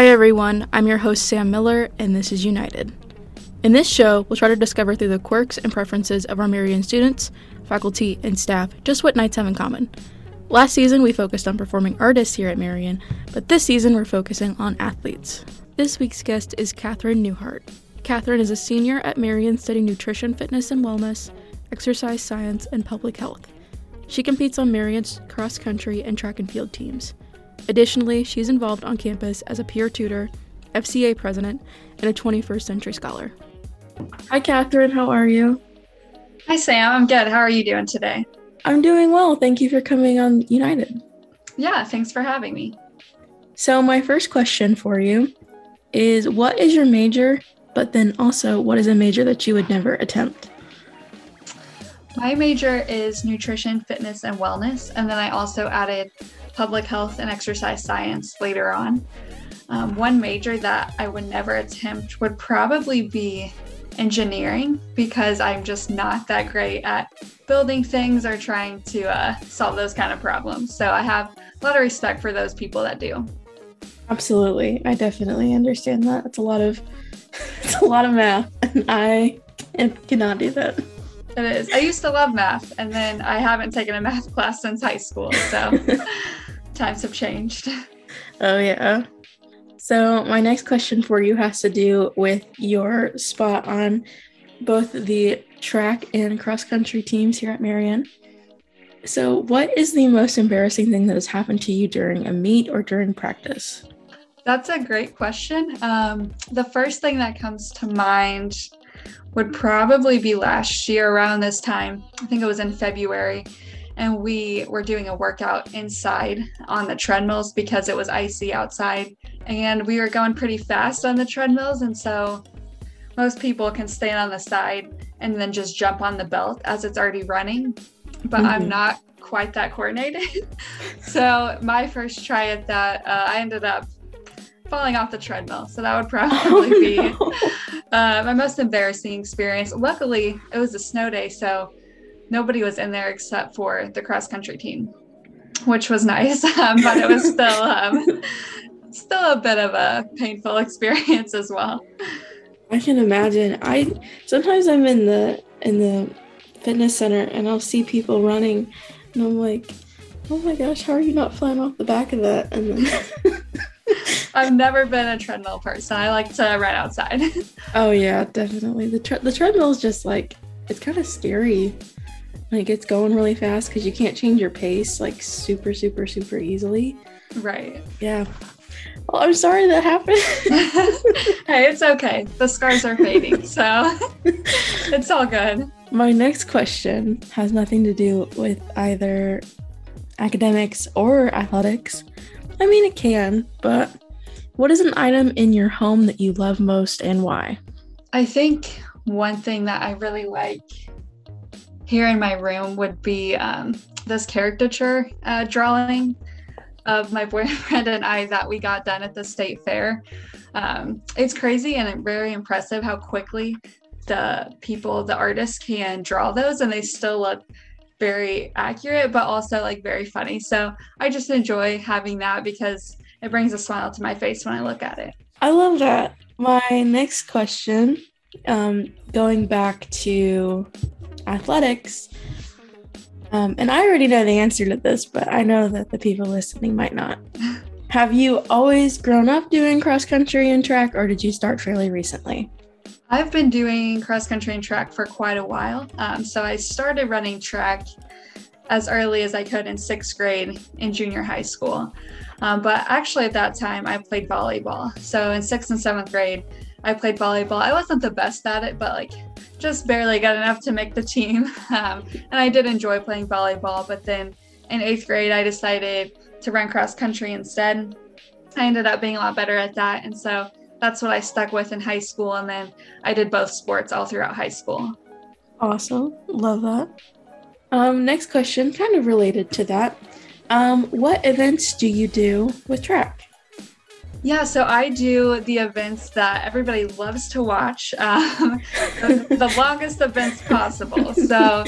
Hi, everyone. I'm your host, Sam Miller, and this is UKnighted. In this show, we'll try to discover through the quirks and preferences of our Marian students, faculty, and staff just what Knights have in common. Last season, we focused on performing artists here at Marian, but this season, we're focusing on athletes. This week's guest is Catherine Newhart. Catherine is a senior at Marian studying nutrition, fitness, and wellness, exercise science, and public health. She competes on Marian's cross country and track and field teams. Additionally, she's involved on campus as a peer tutor, FCA president, and a 21st century scholar. Hi, Catherine. How are you? Hi, Sam. I'm good. How are you doing today? I'm doing well. Thank you for coming on UKnighted. Yeah, thanks for having me. So, my first question for you is what is your major, but then also what is a major that you would never attempt? My major is nutrition, fitness, and wellness. And then I also added public health and exercise science later on. Um, one major that I would never attempt would probably be engineering because I'm just not that great at building things or trying to uh, solve those kind of problems. So I have a lot of respect for those people that do. Absolutely. I definitely understand that. It's a lot of it's a lot of math and I cannot do that. It is. I used to love math and then I haven't taken a math class since high school. So times have changed. Oh, yeah. So, my next question for you has to do with your spot on both the track and cross country teams here at Marian. So, what is the most embarrassing thing that has happened to you during a meet or during practice? That's a great question. Um, the first thing that comes to mind would probably be last year around this time. I think it was in February. And we were doing a workout inside on the treadmills because it was icy outside. And we were going pretty fast on the treadmills. And so most people can stand on the side and then just jump on the belt as it's already running. But mm-hmm. I'm not quite that coordinated. so my first try at that, uh, I ended up falling off the treadmill. So that would probably oh, be no. uh, my most embarrassing experience. Luckily, it was a snow day, so nobody was in there except for the cross country team, which was nice. Um, but it was still um, still a bit of a painful experience as well. I can imagine. I sometimes I'm in the in the fitness center and I'll see people running, and I'm like, oh my gosh, how are you not flying off the back of that? And then. I've never been a treadmill person. I like to run outside. oh yeah, definitely. The tre- the treadmill is just like it's kind of scary. Like it's going really fast because you can't change your pace like super super super easily. Right. Yeah. Well, I'm sorry that happened. hey, it's okay. The scars are fading, so it's all good. My next question has nothing to do with either academics or athletics. I mean, it can, but what is an item in your home that you love most and why? I think one thing that I really like here in my room would be um, this caricature uh, drawing of my boyfriend and I that we got done at the state fair. Um, it's crazy and very impressive how quickly the people, the artists can draw those and they still look very accurate, but also like very funny. So I just enjoy having that because it brings a smile to my face when I look at it. I love that. My next question, um, going back to athletics, um, and I already know the answer to this, but I know that the people listening might not. Have you always grown up doing cross country and track, or did you start fairly recently? I've been doing cross country and track for quite a while. Um, so I started running track as early as I could in sixth grade in junior high school. Um, but actually, at that time, I played volleyball. So in sixth and seventh grade, I played volleyball. I wasn't the best at it, but like just barely got enough to make the team. Um, and I did enjoy playing volleyball. But then in eighth grade, I decided to run cross country instead. I ended up being a lot better at that. And so that's what I stuck with in high school. And then I did both sports all throughout high school. Awesome. Love that. Um, next question, kind of related to that. Um, what events do you do with track? Yeah, so I do the events that everybody loves to watch, um, the, longest events possible. So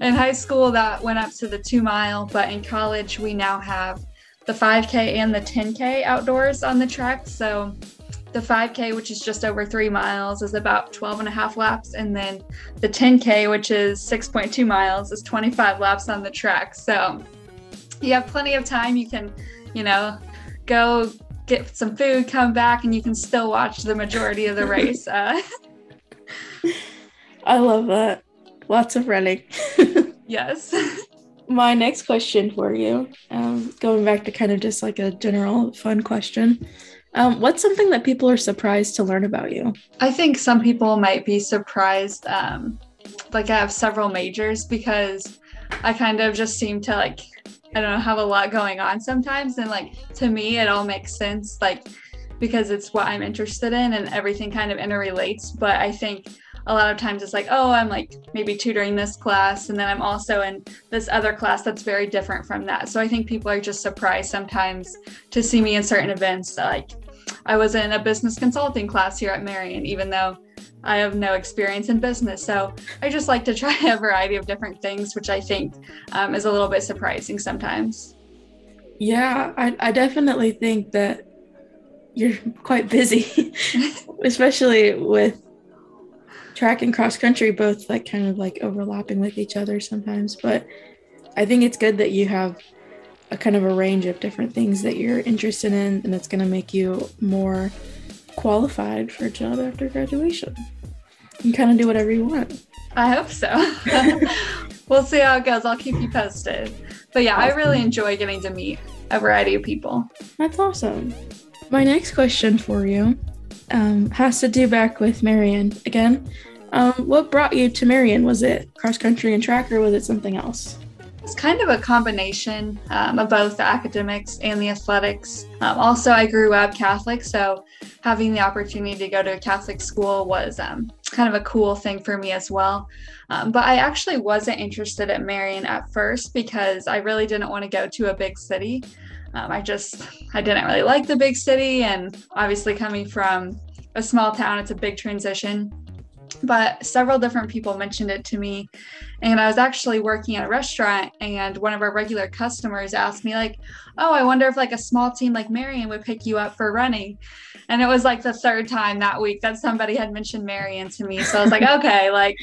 in high school, that went up to the two mile, but in college, we now have the 5K and the 10K outdoors on the track. So the 5K, which is just over three miles, is about 12 and a half laps. And then the 10K, which is 6.2 miles, is 25 laps on the track. So you have plenty of time. You can, you know, go get some food, come back, and you can still watch the majority of the race. Uh, I love that. Lots of running. yes. My next question for you, um, going back to kind of just like a general fun question. Um, what's something that people are surprised to learn about you? I think some people might be surprised. Um, like I have several majors because I kind of just seem to like I don't know have a lot going on sometimes, and like to me it all makes sense. Like because it's what I'm interested in and everything kind of interrelates. But I think a lot of times it's like, oh, I'm like maybe tutoring this class, and then I'm also in this other class that's very different from that. So I think people are just surprised sometimes to see me in certain events. Like I was in a business consulting class here at Marian, even though I have no experience in business. So I just like to try a variety of different things, which I think um, is a little bit surprising sometimes. Yeah, I, I definitely think that you're quite busy, especially with track and cross country both like kind of like overlapping with each other sometimes but i think it's good that you have a kind of a range of different things that you're interested in and it's going to make you more qualified for a job after graduation you kind of do whatever you want i hope so we'll see how it goes i'll keep you posted but yeah awesome. i really enjoy getting to meet a variety of people that's awesome my next question for you um, has to do back with Marian again. Um, what brought you to Marian? Was it cross country and track, or was it something else? It's kind of a combination um, of both the academics and the athletics. Um, also, I grew up Catholic, so having the opportunity to go to a Catholic school was um, kind of a cool thing for me as well. Um, but I actually wasn't interested at Marian at first because I really didn't want to go to a big city. Um, I just I didn't really like the big city, and obviously coming from a small town, it's a big transition. But several different people mentioned it to me, and I was actually working at a restaurant, and one of our regular customers asked me like, "Oh, I wonder if like a small team like Marian would pick you up for running." And it was like the third time that week that somebody had mentioned Marian to me, so I was like, "Okay, like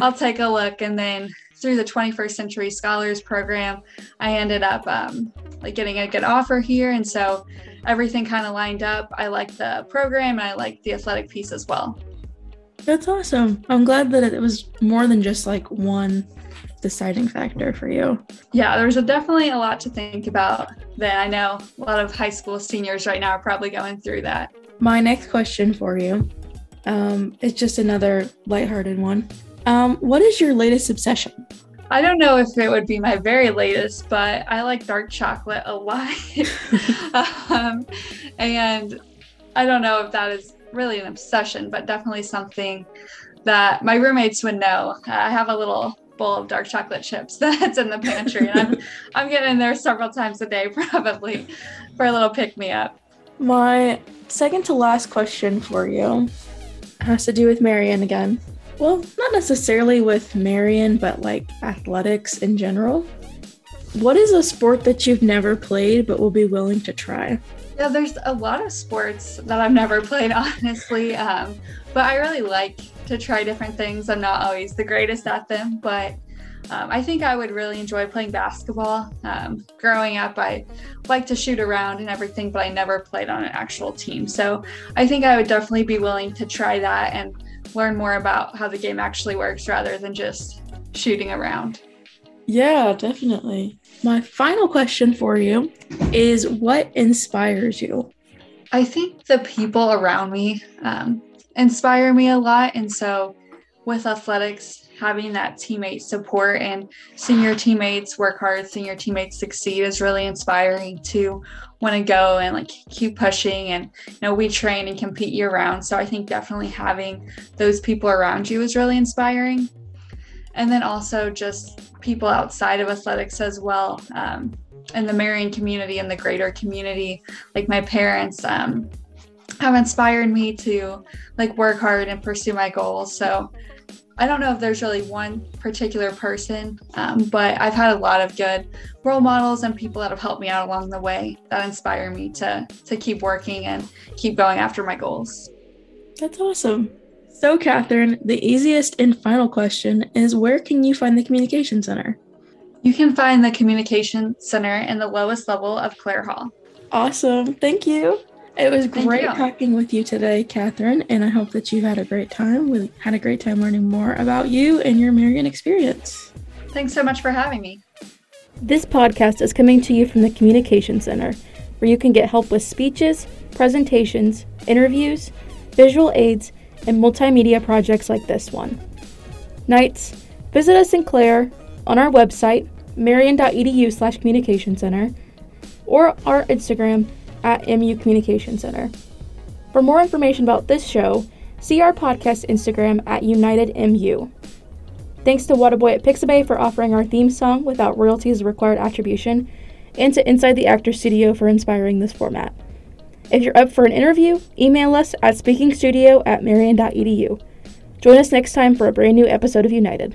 I'll take a look." And then through the 21st Century Scholars Program, I ended up um, like getting a good offer here. And so everything kind of lined up. I like the program and I like the athletic piece as well. That's awesome. I'm glad that it was more than just like one deciding factor for you. Yeah, there's a definitely a lot to think about. that I know a lot of high school seniors right now are probably going through that. My next question for you um, is just another lighthearted one. Um, what is your latest obsession? I don't know if it would be my very latest, but I like dark chocolate a lot. um, and I don't know if that is really an obsession, but definitely something that my roommates would know. Uh, I have a little bowl of dark chocolate chips that's in the pantry, and I'm I'm getting there several times a day, probably for a little pick me up. My second to last question for you has to do with Marian again. Well, not necessarily with Marian, but like athletics in general. What is a sport that you've never played but will be willing to try? Yeah, there's a lot of sports that I've never played, honestly. Um, but I really like to try different things. I'm not always the greatest at them, but um, I think I would really enjoy playing basketball. Um, growing up, I like to shoot around and everything, but I never played on an actual team. So I think I would definitely be willing to try that and learn more about how the game actually works rather than just shooting around. Yeah, definitely. My final question for you is what inspires you? I think the people around me um, inspire me a lot. And so with athletics, having that teammate support and seeing your teammates work hard, seeing your teammates succeed is really inspiring to want to go and like keep pushing and you know we train and compete year round so i think definitely having those people around you is really inspiring and then also just people outside of athletics as well um, and the marian community and the greater community like my parents um, have inspired me to like work hard and pursue my goals so I don't know if there's really one particular person, um, but I've had a lot of good role models and people that have helped me out along the way that inspire me to to keep working and keep going after my goals. That's awesome. So, Catherine, the easiest and final question is where can you find the Communication Center? You can find the Communication Center in the lowest level of Clare Hall. Awesome. Thank you. It was Thank great you. talking with you today, Catherine, and I hope that you had a great time. We had a great time learning more about you and your Marian experience. Thanks so much for having me. This podcast is coming to you from the Communication Center, where you can get help with speeches, presentations, interviews, visual aids, and multimedia projects like this one. Knights, visit us in Clare on our website, marian.edu slash communication center, or our Instagram at MU Communication Center. For more information about this show, see our podcast Instagram at UKnightedMU. Thanks to Waterboy at Pixabay for offering our theme song without royalties required attribution, and to Inside the Actor Studio for inspiring this format. If you're up for an interview, email us at speakingstudio at marian.edu. Join us next time for a brand new episode of UKnighted.